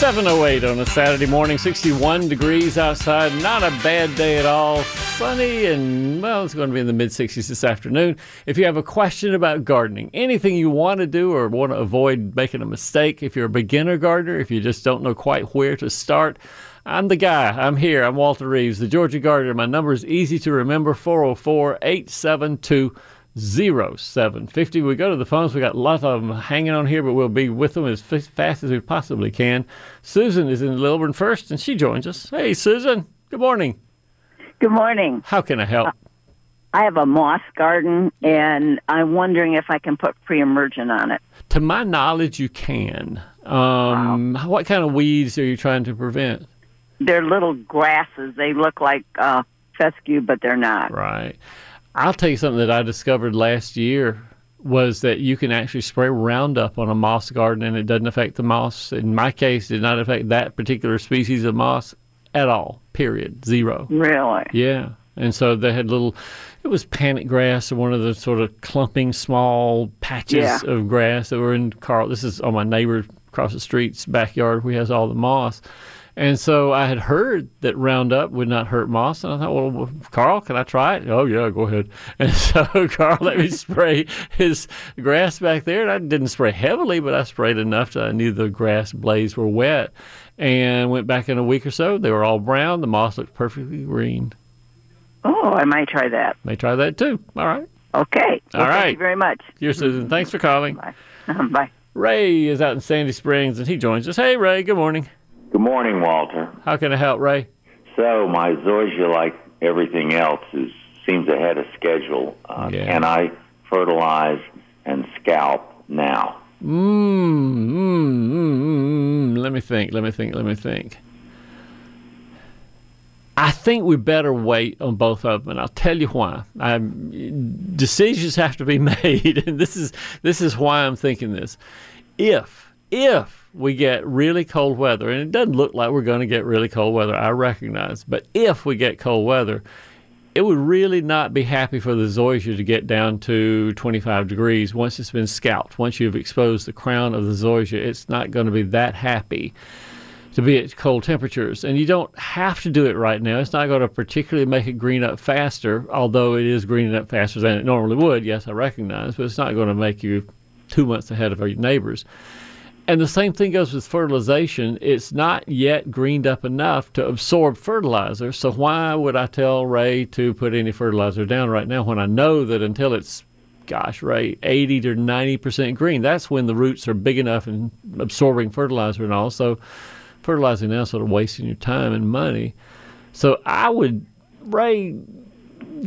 708 on a Saturday morning, 61 degrees outside. Not a bad day at all. Sunny and, well, it's going to be in the mid 60s this afternoon. If you have a question about gardening, anything you want to do or want to avoid making a mistake, if you're a beginner gardener, if you just don't know quite where to start, I'm the guy. I'm here. I'm Walter Reeves, the Georgia Gardener. My number is easy to remember 404 872 0750. We go to the phones. We got lots of them hanging on here, but we'll be with them as f- fast as we possibly can. Susan is in Lilburn first, and she joins us. Hey, Susan. Good morning. Good morning. How can I help? I have a moss garden, and I'm wondering if I can put pre-emergent on it. To my knowledge, you can. Um, What kind of weeds are you trying to prevent? They're little grasses. They look like uh, fescue, but they're not. Right. I'll tell you something that I discovered last year was that you can actually spray Roundup on a moss garden and it doesn't affect the moss. In my case, it did not affect that particular species of moss at all. Period. Zero. Really? Yeah. And so they had little, it was panic grass or one of the sort of clumping small patches Yeah. of grass that were in Carl. This is on my neighbor across the street's backyard where he has all the moss. And so I had heard that Roundup would not hurt moss. And I thought, well, well, Carl, can I try it? Oh, yeah, go ahead. And so Carl let me spray his grass back there. And I didn't spray heavily, but I sprayed enough that I knew the grass blades were wet. And went back in a week or so. They were all brown. The moss looked perfectly green. Oh, I might try that. May try that too. All right. Okay. All Well, Thank you very much. Dear Susan, thanks for calling. Bye. Bye. Ray is out in Sandy Springs and he joins us. Hey, Ray, good morning. Good morning, Walter. How can I help, Ray? So my zoysia, like everything else, is seems ahead of schedule. Uh, Yeah. Can I fertilize and scalp now? Mm, mm, mm. Let me think, let me think, let me think. I think we better wait on both of them, and I'll tell you why. i decisions have to be made, and this is this is why I'm thinking this. If if we get really cold weather, and it doesn't look like we're going to get really cold weather, I recognize, but if we get cold weather, it would really not be happy for the zoysia to get down to 25 degrees once it's been scalped. Once you've exposed the crown of the zoysia, it's not going to be that happy to be at cold temperatures. And you don't have to do it right now. It's not going to particularly make it green up faster, although it is greening up faster than it normally would. Yes, I recognize, but it's not going to make you two months ahead of your neighbors. And the same thing goes with fertilization. It's not yet greened up enough to absorb fertilizer. So why would I tell Ray to put any fertilizer down right now when I know that until it's, gosh, Ray, 80 to 90% green, that's when the roots are big enough and absorbing fertilizer and all. So fertilizing now sort of wasting your time and money. So I would, Ray,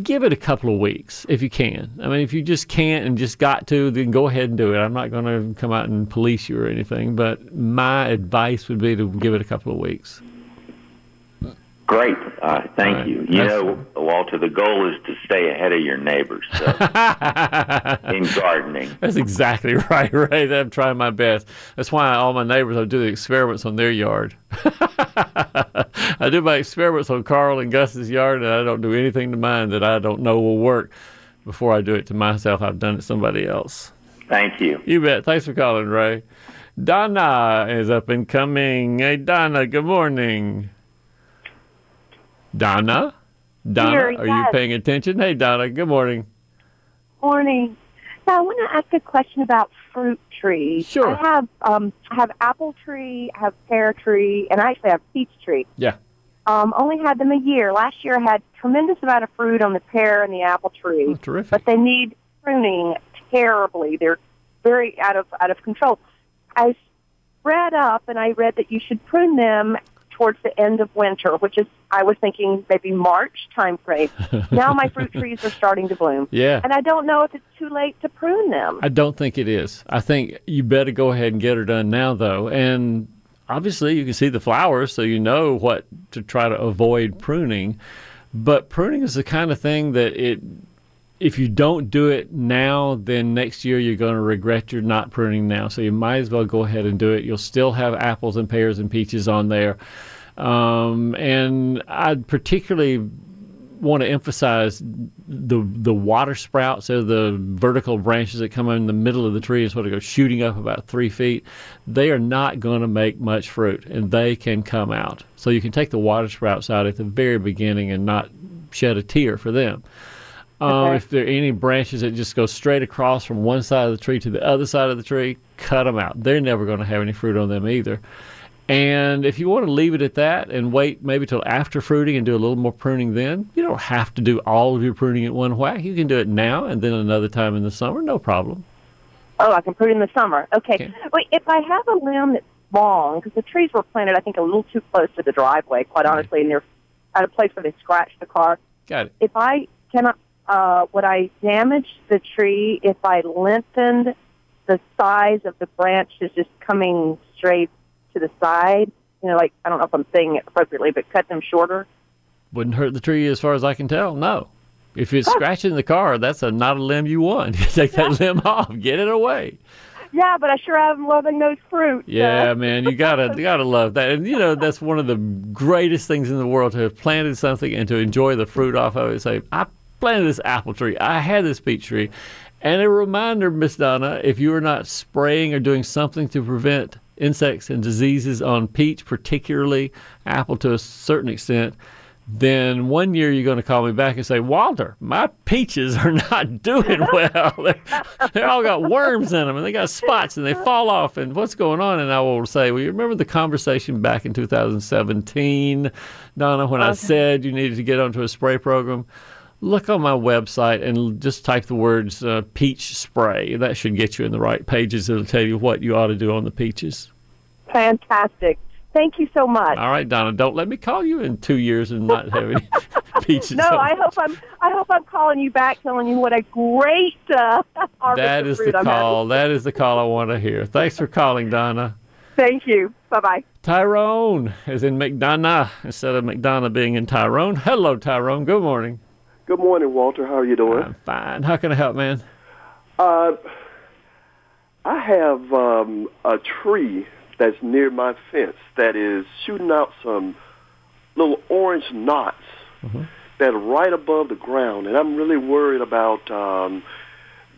give it a couple of weeks if you can. I mean, if you just can't and just got to, then go ahead and do it. I'm not going to come out and police you or anything, but my advice would be to give it a couple of weeks. Great. Uh, thank right. you. You That's- know, Walter, the goal is to stay ahead of your neighbors so, in gardening. That's exactly right, Ray. I'm trying my best. That's why all my neighbors, I do the experiments on their yard. I do my experiments on Carl and Gus's yard, and I don't do anything to mine that I don't know will work. Before I do it to myself, I've done it to somebody else. Thank you. You bet. Thanks for calling, Ray. Donna is up and coming. Hey, Donna, good morning. Donna? Donna, Here, are you paying attention? Hey, Donna, good morning. Morning. So I want to ask a question about fruit trees. Sure. I have um I have apple tree, I have pear tree, and I actually have peach tree. Yeah. Um, only had them a year. Last year I had tremendous amount of fruit on the pear and the apple tree, Oh, terrific. but they need pruning terribly. They're very out of out of control. I read up and I read that you should prune them towards the end of winter, which is I was thinking maybe March time frame. now my fruit trees are starting to bloom. Yeah. And I don't know if it's too late to prune them. I don't think it is. I think you better go ahead and get her done now, though. And obviously, you can see the flowers, so you know what to try to avoid pruning. But pruning is the kind of thing that it if you don't do it now, then next year you're going to regret your not pruning now. So you might as well go ahead and do it. You'll still have apples and pears and peaches on there. Um, and I'd particularly want to emphasize the the water sprouts, so the vertical branches that come in the middle of the tree and sort of go shooting up about three feet. They are not going to make much fruit, and they can come out. So you can take the water sprouts out at the very beginning and not shed a tear for them. Um, Okay. If there are any branches that just go straight across from one side of the tree to the other side of the tree, cut them out. They're never going to have any fruit on them either. And if you want to leave it at that and wait maybe till after fruiting and do a little more pruning then, you don't have to do all of your pruning at one whack. You can do it now and then another time in the summer, no problem. Oh, I can prune in the summer. Okay. Okay. Wait, if I have a limb that's long, because the trees were planted, I think, a little too close to the driveway, quite honestly, and they're at a place where they scratched the car. Got it. If I cannot, uh, would I damage the tree if I lengthened the size of the branches just coming straight to the side? You know, like, I don't know if I'm saying it appropriately, but cut them shorter? Wouldn't hurt the tree as far as I can tell. No. If it's scratching the car, that's a, not a limb you want. Take that limb off, get it away. Yeah, but I sure am loving those fruits. Yeah, man, you gotta you gotta love that, and you know that's one of the greatest things in the world to have planted something and to enjoy the fruit off of it. Say, I planted this apple tree, I had this peach tree, and a reminder, Miss Donna, if you are not spraying or doing something to prevent insects and diseases on peach, particularly apple to a certain extent. Then one year you're going to call me back and say, Walter, my peaches are not doing well. they they all got worms in them and they got spots and they fall off. And what's going on? And I will say, well, you remember the conversation back in 2017, Donna, when I said you needed to get onto a spray program? Look on my website and just type the words uh, peach spray. That should get you in the right pages. It'll tell you what you ought to do on the peaches. Fantastic. Thank you so much. All right, Donna, don't let me call you in two years and not have any peaches. No. I hope I'm. I hope I'm calling you back, telling you what a great uh, That is the I'm having. call. That is the call I want to hear. Thanks for calling, Donna. Thank you. Bye bye. Tyrone is in McDonough instead of McDonough being in Tyrone. Hello, Tyrone. Good morning. Good morning, Walter. How are you doing? I'm fine. How can I help, man? Uh, I have um, a tree that's near my fence that is shooting out some little orange knots that are right above the ground, and I'm really worried about um,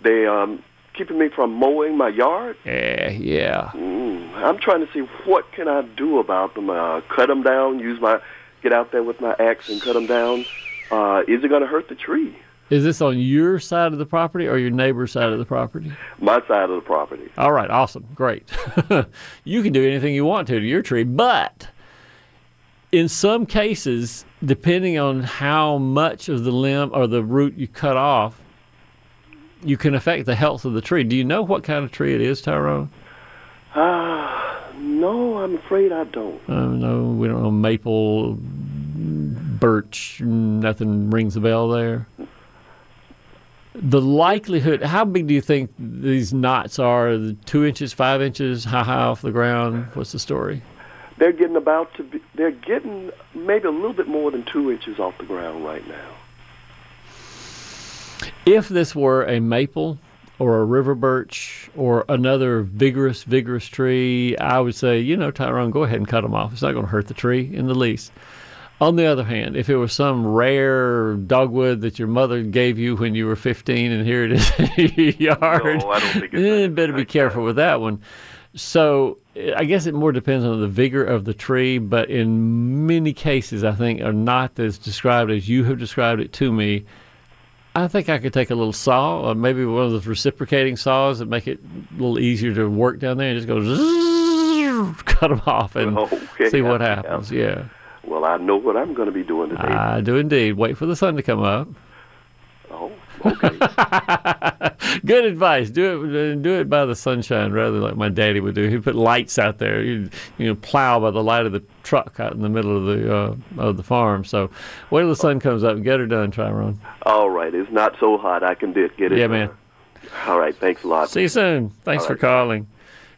they um, keeping me from mowing my yard. Yeah, yeah. Mm, I'm trying to see what can I do about them. Uh, cut them down. Use my get out there with my axe and cut them down. Uh, is it going to hurt the tree? Is this on your side of the property or your neighbor's side of the property? My side of the property. All right, awesome, great. you can do anything you want to to your tree, but in some cases, depending on how much of the limb or the root you cut off, you can affect the health of the tree. Do you know what kind of tree it is, Tyrone? Uh, no, I'm afraid I don't. Uh, no, we don't know maple, birch, nothing rings a bell there. The likelihood, how big do you think these knots are? Two inches, five inches, how high off the ground? What's the story? They're getting about to be. They're getting maybe a little bit more than two inches off the ground right now. If this were a maple or a river birch or another vigorous, vigorous tree, I would say, you know, Tyrone, go ahead and cut them off. It's not going to hurt the tree in the least. On the other hand, if it was some rare dogwood that your mother gave you when you were 15 and here it is in your yard, No, I don't think it's eh, better be careful with that one. So eh, I guess it more depends on the vigor of the tree, but in many cases, I think are not as described as you have described it to me. I think I could take a little saw, or maybe one of those reciprocating saws that make it a little easier to work down there, and just go zzz, cut them off and Okay, see what happens. Yeah, Well, I know what I'm going to be doing today. I do indeed. Wait for the sun to come up. oh, okay. Good advice. Do it. Do it by the sunshine rather than like my daddy would do. He'd put lights out there. He'd, you know, plow by the light of the truck out in the middle of the uh, of the farm. So wait till the sun comes up and get her done, Tyrone. All right. It's not so hot. I can do it. Get it. Yeah, done. man. All right. Thanks a lot. See you soon. Thanks for calling.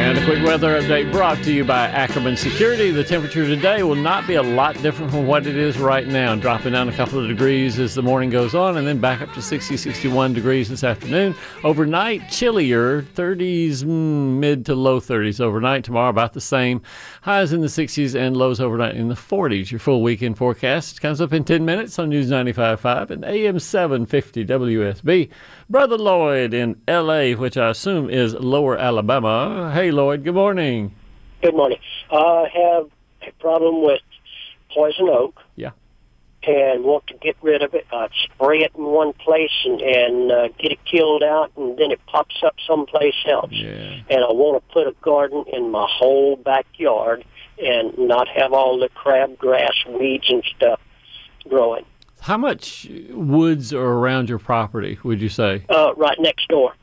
And a quick weather update brought to you by Ackerman Security. The temperature today will not be a lot different from what it is right now, dropping down a couple of degrees as the morning goes on, and then back up to 60, 61 degrees this afternoon. Overnight, chillier, 30s, mm, mid to low 30s overnight. Tomorrow, about the same. Highs in the 60s and lows overnight in the 40s. Your full weekend forecast comes up in 10 minutes on News 95.5 and AM 750 WSB. Brother Lloyd in L.A., which I assume is Lower Alabama. Hey, Lloyd. Good morning. Good morning. I have a problem with poison oak. Yeah. And want to get rid of it. I spray it in one place and, and uh, get it killed out, and then it pops up someplace else. Yeah. And I want to put a garden in my whole backyard and not have all the crabgrass, weeds, and stuff growing. How much woods are around your property, would you say? Uh, right next door.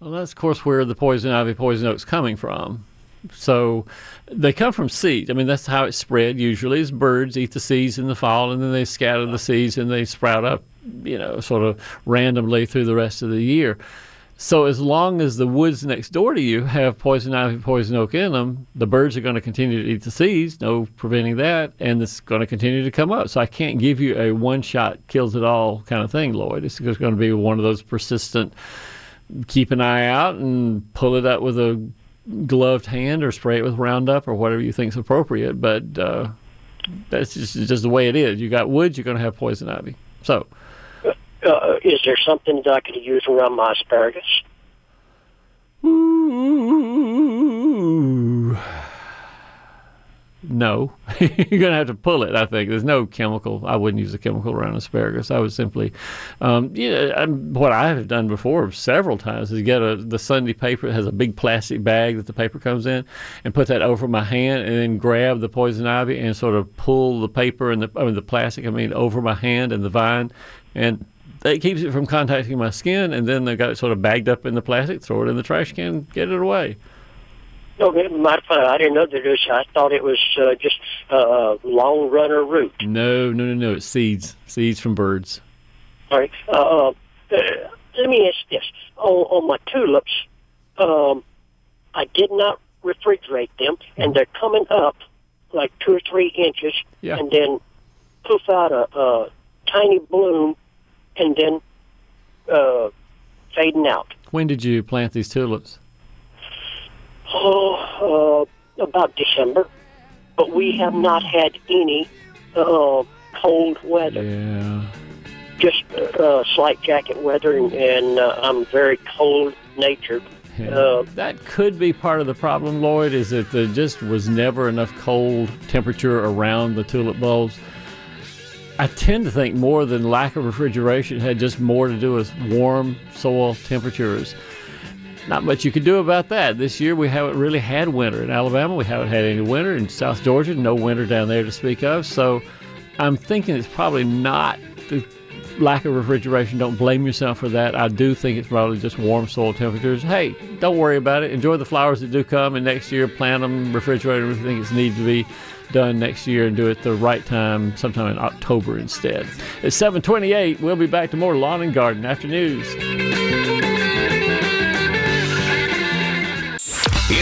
Well, that's, of course, where the poison ivy, poison oak's coming from. So they come from seeds. I mean, that's how it's spread usually is birds eat the seeds in the fall, and then they scatter the seeds and they sprout up, you know, sort of randomly through the rest of the year. So as long as the woods next door to you have poison ivy, poison oak in them, the birds are going to continue to eat the seeds. No preventing that, and it's going to continue to come up. So I can't give you a one-shot kills it all kind of thing, Lloyd. It's just going to be one of those persistent. Keep an eye out and pull it up with a gloved hand, or spray it with Roundup, or whatever you think is appropriate. But uh, that's just, just the way it is. You got woods, you're going to have poison ivy. So uh, is there something that I could use around my asparagus? No, you're gonna have to pull it. I think there's no chemical. I wouldn't use a chemical around asparagus. I would simply, um, yeah, I'm, what I have done before several times is get a the Sunday paper has a big plastic bag that the paper comes in, and put that over my hand, and then grab the poison ivy and sort of pull the paper and the I mean, the plastic. I mean, over my hand and the vine, and that keeps it from contacting my skin, and then they got it sort of bagged up in the plastic, throw it in the trash can, get it away. Okay, my I didn't know that it was. I thought it was uh, just uh, long runner root. No, no, no, no. It's seeds, seeds from birds. All right. Uh, uh, let me ask this: on, on my tulips, um, I did not refrigerate them, and they're coming up like two or three inches, Yeah. and then poof out a, a tiny bloom, and then uh, fading out. When did you plant these tulips? Oh, uh, about December, but we have not had any uh, cold weather. Yeah. Just uh, slight jacket weather, and, and uh, I'm very cold natured. Yeah. Uh, that could be part of the problem, Lloyd, is that there just was never enough cold temperature around the tulip bulbs. I tend to think more than lack of refrigeration had just more to do with warm soil temperatures. Not much you could do about that. This year we haven't really had winter in Alabama. We haven't had any winter in South Georgia. No winter down there to speak of. So I'm thinking it's probably not the lack of refrigeration. Don't blame yourself for that. I do think it's probably just warm soil temperatures. Hey, don't worry about it. Enjoy the flowers that do come, and next year plant them, refrigerate them. Everything that's needs to be done next year, and do it the right time, sometime in October instead. It's 7:28. We'll be back to more lawn and garden after news.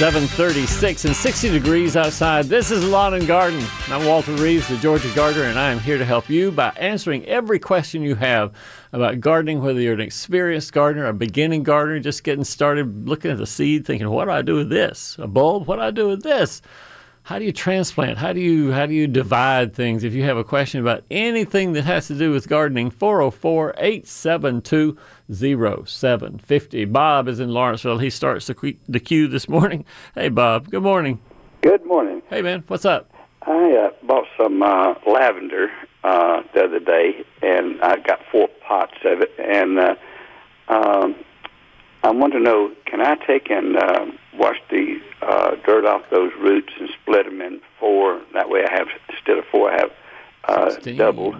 736 and 60 degrees outside. This is Lawn and Garden. I'm Walter Reeves, the Georgia Gardener, and I am here to help you by answering every question you have about gardening, whether you're an experienced gardener, a beginning gardener, just getting started looking at the seed, thinking, what do I do with this? A bulb? What do I do with this? how do you transplant? How do you how do you divide things? If you have a question about anything that has to do with gardening, oh 404-872-0750. Bob is in Lawrenceville. He starts the que- the queue this morning. Hey Bob, good morning. Good morning. Hey man, what's up? I uh, bought some uh, lavender uh, the other day, and I got four pots of it. And uh, um, I want to know, can I take and uh, wash the uh, dirt off those roots and split them in four? That way, I have instead of four, I have uh, Sixteen. double.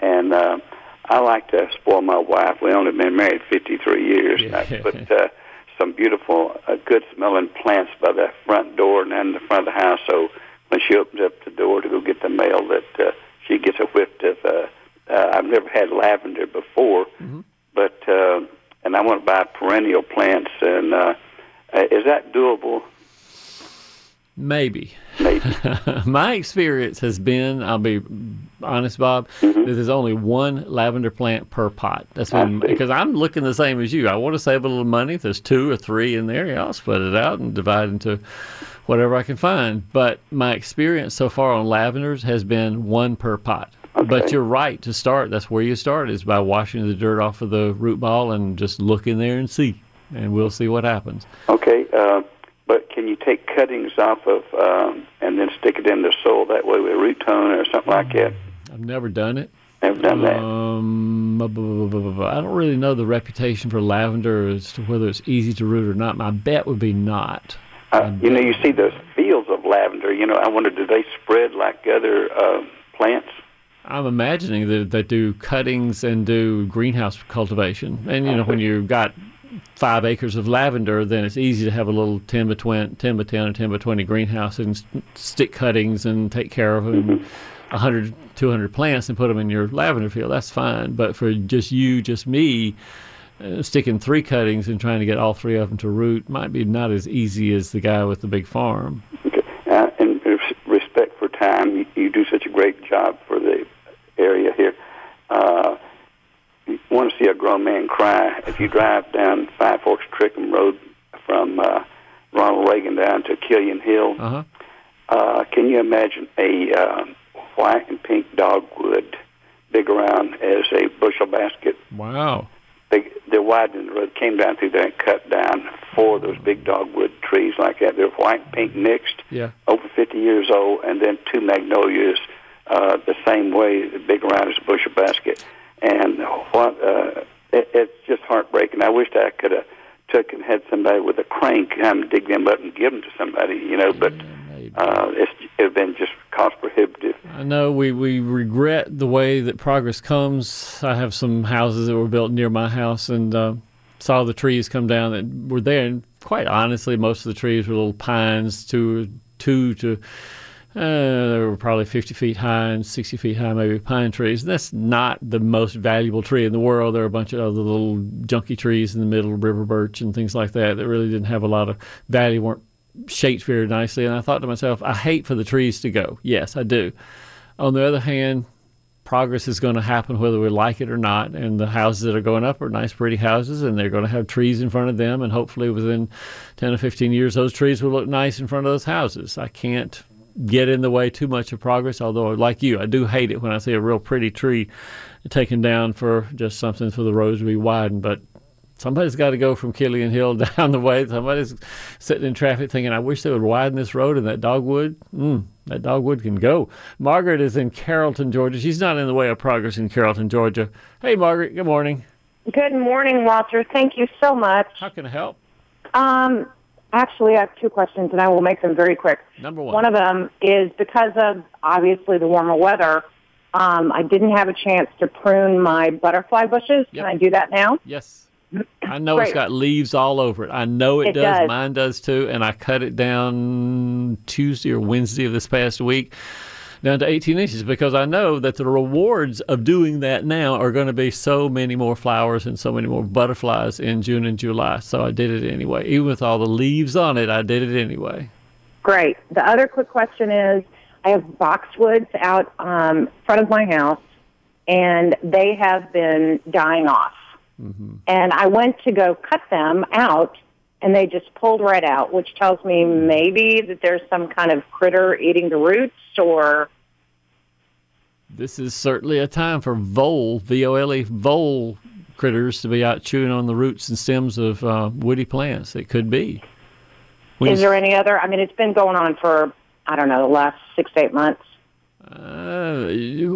And uh, I like to spoil my wife. We only been married 53 years. and I put uh, some beautiful, uh, good smelling plants by the front door and then the front of the house. So when she opens up the door to go get the mail, that uh, she gets a whiff of. Uh, uh, I've never had lavender before, but uh, and I want to buy perennial plants. And uh, uh, is that doable? Maybe. Maybe. My experience has been, I'll be honest, Bob, that there's only one lavender plant per pot. That's been because I'm looking the same as you. I want to save a little money. If there's two or three in there, yeah, I'll split it out and divide into whatever I can find. But my experience so far on lavenders has been one per pot. But you're right to start. That's where you start is by washing the dirt off of the root ball and just look in there and see, and we'll see what happens. Okay, uh, but can you take cuttings off of um, and then stick it in the soil that way with Rootone or something like that? I've never done it. Never done that. Um, bu- bu- bu- I don't really know the reputation for lavender as to whether it's easy to root or not. My bet would be not. Uh, you know, you see those fields of lavender. You know, I wonder, do they spread like other uh, plants? I'm imagining that they do cuttings and do greenhouse cultivation. And you know, when you've got five acres of lavender, then it's easy to have a little 10 by 20, 10 by 10 or 10 by 20 greenhouse and stick cuttings and take care of them. 100, 200 plants and put them in your lavender field. That's fine. But for just you, just me, uh, sticking three cuttings and trying to get all three of them to root might be not as easy as the guy with the big farm. Okay. Uh, in respect for time, you, you do such a great job for the area here. Uh, you want to see a grown man cry? If you drive down Five Forks Trickum Road from uh, Ronald Reagan down to Killian Hill, Uh huh. uh, can you imagine a uh, white and pink dogwood big around as a bushel basket? Wow. They, they're widening the road. Came down through there and cut down four of those big dogwood trees like that. They're white and pink mixed, Yeah. over 50 years old, and then two magnolias uh, the same way, big around as a bushel basket. And what uh, it, it's just heartbreaking. I wished I could have took and had somebody with a crane come dig them up and give them to somebody, you know. But maybe. uh, it's it been just cost prohibitive. I know we, we regret the way that progress comes. I have some houses that were built near my house and uh, saw the trees come down that were there. And quite honestly, most of the trees were little pines, two, two to, uh, they were probably 50 feet high and 60 feet high, maybe pine trees. That's not the most valuable tree in the world. There are a bunch of other little junky trees in the middle, river birch and things like that, that really didn't have a lot of value, weren't shaped very nicely. And I thought to myself, I hate for the trees to go. Yes, I do. On the other hand, progress is going to happen whether we like it or not. And the houses that are going up are nice, pretty houses, and they're going to have trees in front of them. And hopefully, within 10 or 15 years, those trees will look nice in front of those houses. I can't get in the way too much of progress, although, like you, I do hate it when I see a real pretty tree taken down for just something for the roads to be widened. But somebody's got to go from Killian Hill down the way. Somebody's sitting in traffic thinking, I wish they would widen this road and that dogwood. Mm, that dogwood can go. Margaret is in Carrollton, Georgia. She's not in the way of progress in Carrollton, Georgia. Hey, Margaret, good morning. Good morning, Walter. Thank you so much. How can I help? Um, actually, I have two questions, and I will make them very quick. Number one. One of them is because of obviously the warmer weather. Um, I didn't have a chance to prune my butterfly bushes. Yep. Can I do that now? Yes. I know it's got leaves all over it. I know it, It does. does. Mine does too. And I cut it down Tuesday or Wednesday of this past week down to 18 inches because I know that the rewards of doing that now are going to be so many more flowers and so many more butterflies in June and July. So I did it anyway. Even with all the leaves on it, I did it anyway. Great. The other quick question is I have boxwoods out um, front of my house, and they have been dying off. And I went to go cut them out, and they just pulled right out, which tells me maybe that there's some kind of critter eating the roots or This is certainly a time for vole, V O L E, vole critters to be out chewing on the roots and stems of uh, woody plants. It could be. When is there any other? I mean, it's been going on for I don't know the last six to eight months. Uh,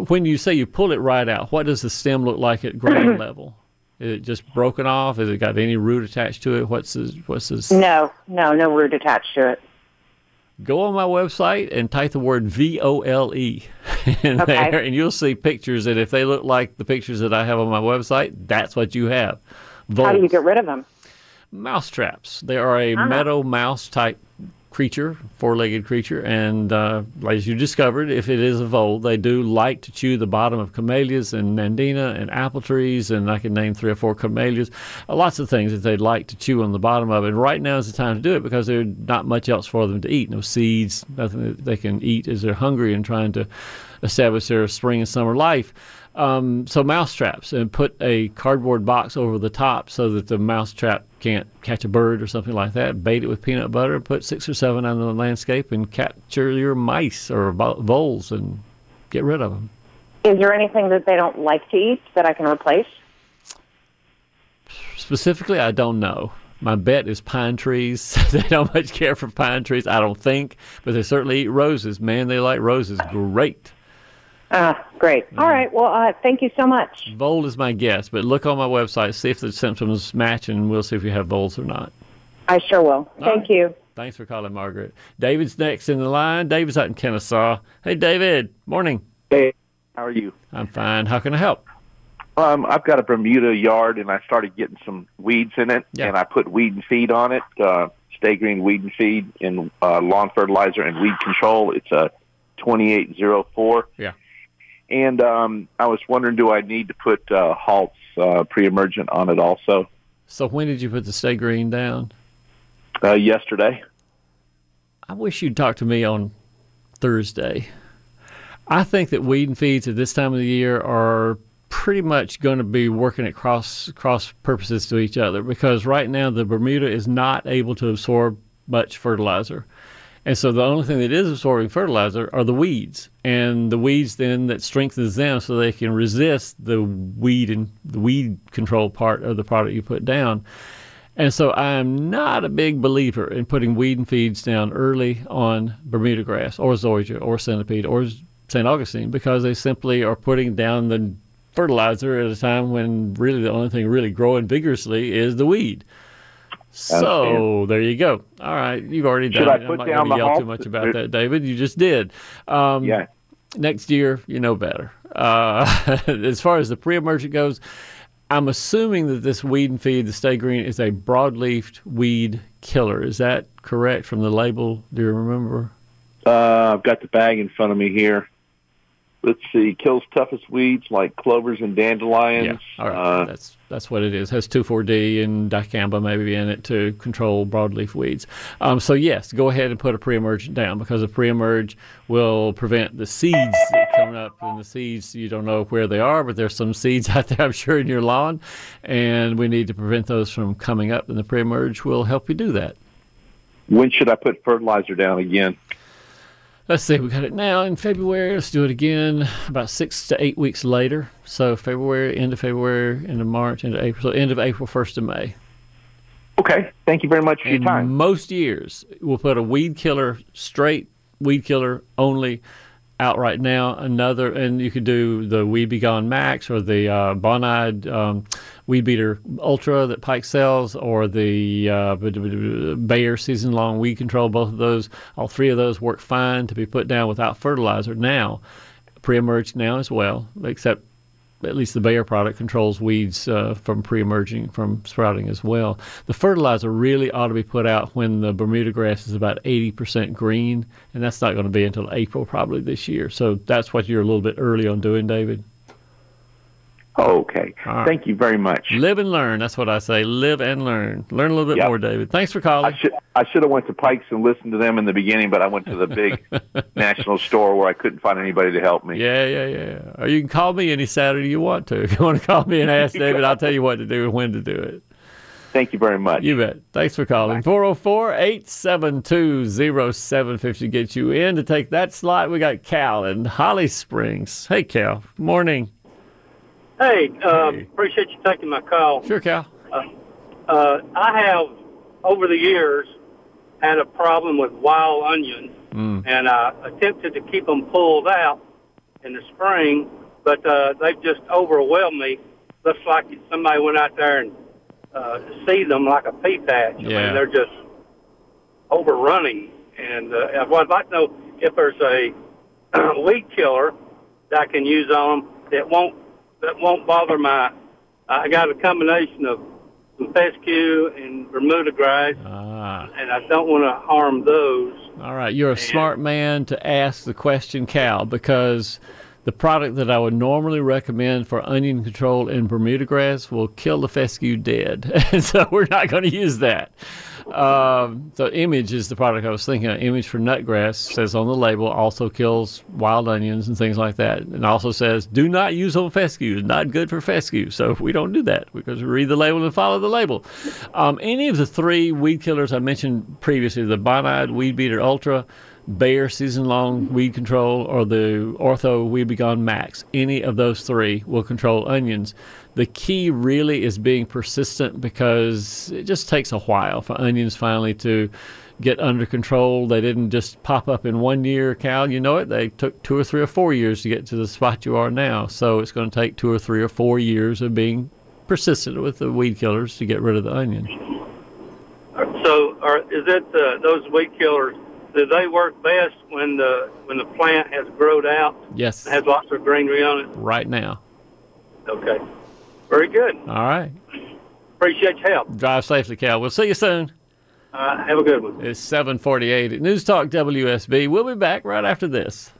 when you say you pull it right out, what does the stem look like at ground level? Is it just broken off? Has it got any root attached to it? What's the, what's this? No, no, no root attached to it. Go on my website and type the word V O L E in Okay. there, and you'll see pictures. And if they look like the pictures that I have on my website, that's what you have. How do you get rid of them? mouse traps. They are a Ah. meadow mouse type creature, four-legged creature, and uh, as you discovered, if it is a vole, they do like to chew the bottom of camellias and nandina and apple trees, and I can name three or four camellias, uh, lots of things that they'd like to chew on the bottom of. And right now is the time to do it because there's not much else for them to eat. No seeds, nothing that they can eat as they're hungry and trying to establish their spring and summer life. Um, so mouse traps and put a cardboard box over the top so that the mouse trap can't catch a bird or something like that. Bait it with peanut butter, put six or seven on the landscape, and capture your mice or voles and get rid of them. Is there anything that they don't like to eat that I can replace? Specifically, I don't know. My bet is pine trees. they don't much care for pine trees, I don't think, but they certainly eat roses. Man, they like roses. Great. Ah, great. All right. Well, uh, thank you so much. Vole is my guess, but look on my website, see if the symptoms match, and we'll see if you have voles or not. I sure will. Thank you. Thanks for calling, Margaret. David's next in the line. David's out in Kennesaw. Hey, David. Morning. Hey, how are you? I'm fine. How can I help? Um, I've got a Bermuda yard, and I started getting some weeds in it, Yeah. and I put weed and feed on it. Uh, Sta-Green weed and feed and uh, lawn fertilizer and weed control. It's a 2804. Yeah. And um, I was wondering, do I need to put uh, halts uh, pre-emergent on it also? So when did you put the Sta-Green down? Uh, yesterday. I wish you'd talk to me on Thursday. I think that weed and feeds at this time of the year are pretty much going to be working at cross cross purposes to each other because right now the Bermuda is not able to absorb much fertilizer. And so the only thing that is absorbing fertilizer are the weeds, and the weeds then that strengthens them so they can resist the weed and the weed control part of the product you put down. And so I'm not a big believer in putting weed and feeds down early on Bermuda grass or zoysia or centipede or St. Augustine because they simply are putting down the fertilizer at a time when really the only thing really growing vigorously is the weed. So there you go. All right, you've already Should done I it. I'm not down going to yell too much about that, David. You just did. Um, Yeah. Next year, you know better. Uh, as far as the pre-emergent goes, I'm assuming that this weed and feed, the Sta-Green, is a broadleafed weed killer. Is that correct from the label? Do you remember? Uh, I've got the bag in front of me here. Let's see. Kills toughest weeds like clovers and dandelions. Yeah. All right. Uh, that's that's what it is. Has 2,4-D and dicamba maybe in it to control broadleaf weeds. Um, so yes, go ahead and put a pre-emergent down because a pre-emerge will prevent the seeds coming up. And the seeds you don't know where they are, but there's some seeds out there I'm sure in your lawn, and we need to prevent those from coming up. And the pre-emerge will help you do that. when should I put fertilizer down again? Let's see, we got it now in February. Let's do it again about six to eight weeks later. So February, end of February, end of March, end of April. So end of April, first of May. Okay. Thank you very much for In your time. most years, we'll put a weed killer, straight weed killer only, out right now. Another, and you could do the Weed B Gon Max or the uh, Bonide um, Weed Beater Ultra that Pike sells, or the uh, Bayer Season Long Weed Control. Both of those, all three of those work fine to be put down without fertilizer now. Pre-emerge now as well, except at least the Bayer product controls weeds uh, from pre-emerging from sprouting as well. The fertilizer really ought to be put out when the Bermuda grass is about 80% green, and that's not going to be until April probably this year. So that's what you're a little bit early on doing, David. Okay. Right. Thank you very much. Live and learn. That's what I say. Live and learn. Learn a little bit Yep. more, David. Thanks for calling. I should I should have went to Pikes and listened to them in the beginning, but I went to the big national store where I couldn't find anybody to help me. Yeah, yeah, yeah. Or you can call me any Saturday you want to. If you want to call me and ask David, I'll tell you what to do and when to do it. Thank you very much. You bet. Thanks for calling. 404 872 0750 get you in to take that slot. We got Cal in Holly Springs. Hey, Cal. Morning. Hey, um, appreciate you taking my call. Sure, Cal. Uh, uh, I have, over the years, had a problem with wild onions, Mm. and I attempted to keep them pulled out in the spring, but uh, they've just overwhelmed me. Looks like somebody went out there and uh, seeded them like a pea patch. I Yeah. mean, they're just overrunning. And uh, I would like to know if there's a weed killer that I can use on them that won't that won't bother my. I got a combination of some fescue and Bermuda grass, Ah. and I don't want to harm those. All right, you're a smart man to ask the question, Cal, because the product that I would normally recommend for onion control in Bermuda grass will kill the fescue dead, and so we're not going to use that. Um, so, Image is the product I was thinking of. Image for nutgrass says on the label also kills wild onions and things like that, and also says do not use on fescue. It's not good for fescue, so we don't do that because we read the label and follow the label. Um, any of the three weed killers I mentioned previously, the Bonide Weed Beater Ultra, Bayer Season Long Weed Control, or the Ortho Weed B Gon Max, any of those three will control onions. The key really is being persistent because it just takes a while for onions finally to get under control. They didn't just pop up in one year, Cal. You know it. They took two or three or four years to get to the spot you are now. So it's going to take two or three or four years of being persistent with the weed killers to get rid of the onion. So, are, is it uh, those weed killers? Do they work best when the when the plant has growed out, Yes, has lots of greenery on it? right now. Okay, very good. All right. Appreciate your help. Drive safely, Cal. We'll see you soon. Uh, have a good one. It's 748 at News Talk WSB. We'll be back right after this.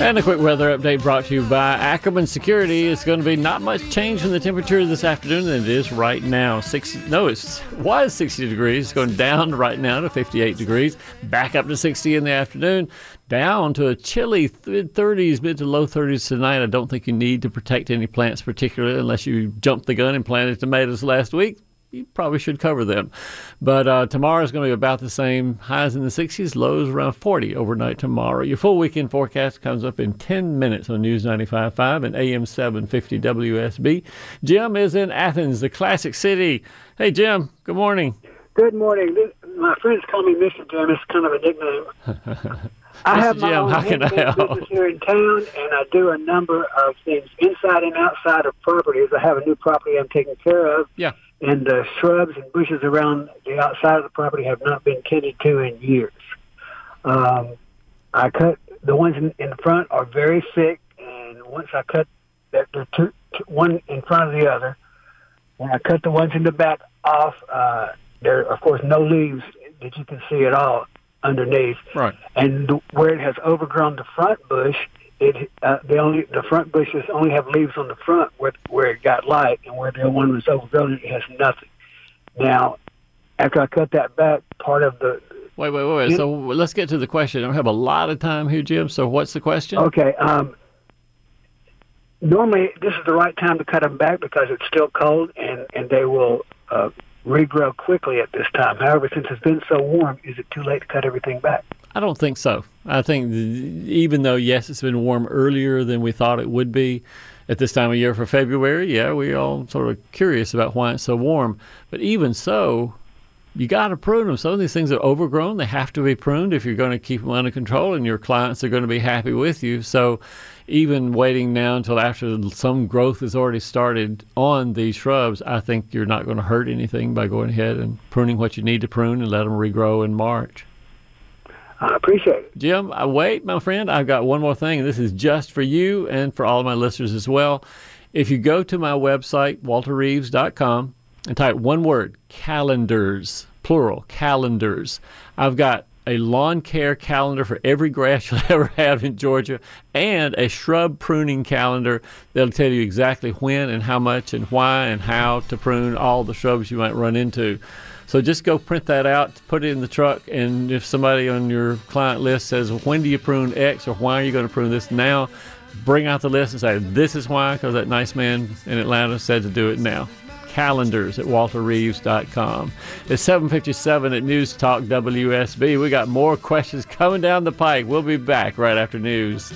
And a quick weather update brought to you by Ackerman Security. It's going to be not much change in the temperature this afternoon than it is right now. 60, no, it was 60 degrees. It's going down right now to 58 degrees. Back up to 60 in the afternoon. Down to a chilly mid 30s, mid to low 30s tonight. I don't think you need to protect any plants particularly unless you jumped the gun and planted tomatoes last week you probably should cover them. But uh, tomorrow is going to be about the same. Highs in the 60s, lows around 40 overnight tomorrow. Your full weekend forecast comes up in 10 minutes on News 95.5 and AM 750 WSB. Jim is in Athens, the classic city. Hey, Jim, good morning. Good morning. This, my friends call me Mr. Jim. It's kind of a nickname. I Mr. have my Jim, own how can I business here in town, and I do a number of things inside and outside of properties. I have a new property I'm taking care of, Yeah. And the shrubs and bushes around the outside of the property have not been tended to in years. Um, I cut the ones in, in front are very thick, and once I cut that the, two, two, one in front of the other, when I cut the ones in the back off, uh, there are of course no leaves that you can see at all underneath. Right. And where it has overgrown the front bush, it uh, they only the front bushes only have leaves on the front where where it got light, and where the other one was overgrown, it has nothing. Now, after I cut that back, part of the Wait, wait, wait. wait. So let's get to the question. I don't have a lot of time here, Jim. So what's the question? Okay. Um, normally, this is the right time to cut them back because it's still cold and, and they will uh, regrow quickly at this time. However, since it's been so warm, is it too late to cut everything back? I don't think so. I think th- even though yes, it's been warm earlier than we thought it would be at this time of year for February. Yeah, we all sort of curious about why it's so warm. But even so, you got to prune them. Some of these things are overgrown. They have to be pruned if you're going to keep them under control, and your clients are going to be happy with you. So, even waiting now until after some growth has already started on these shrubs, I think you're not going to hurt anything by going ahead and pruning what you need to prune and let them regrow in March. I appreciate it. Jim, I wait, my friend. I've got one more thing, and this is just for you and for all of my listeners as well. If you go to my website, walterreeves.com, and type one word calendars, plural, calendars. I've got a lawn care calendar for every grass you'll ever have in Georgia and a shrub pruning calendar that'll tell you exactly when and how much and why and how to prune all the shrubs you might run into. So just go print that out, put it in the truck, and if somebody on your client list says, when do you prune X or why are you going to prune this now? Bring out the list and say, this is why, because that nice man in Atlanta said to do it now calendars at walterreeves.com. It's 757 at News Talk WSB. We got more questions coming down the pike. We'll be back right after news.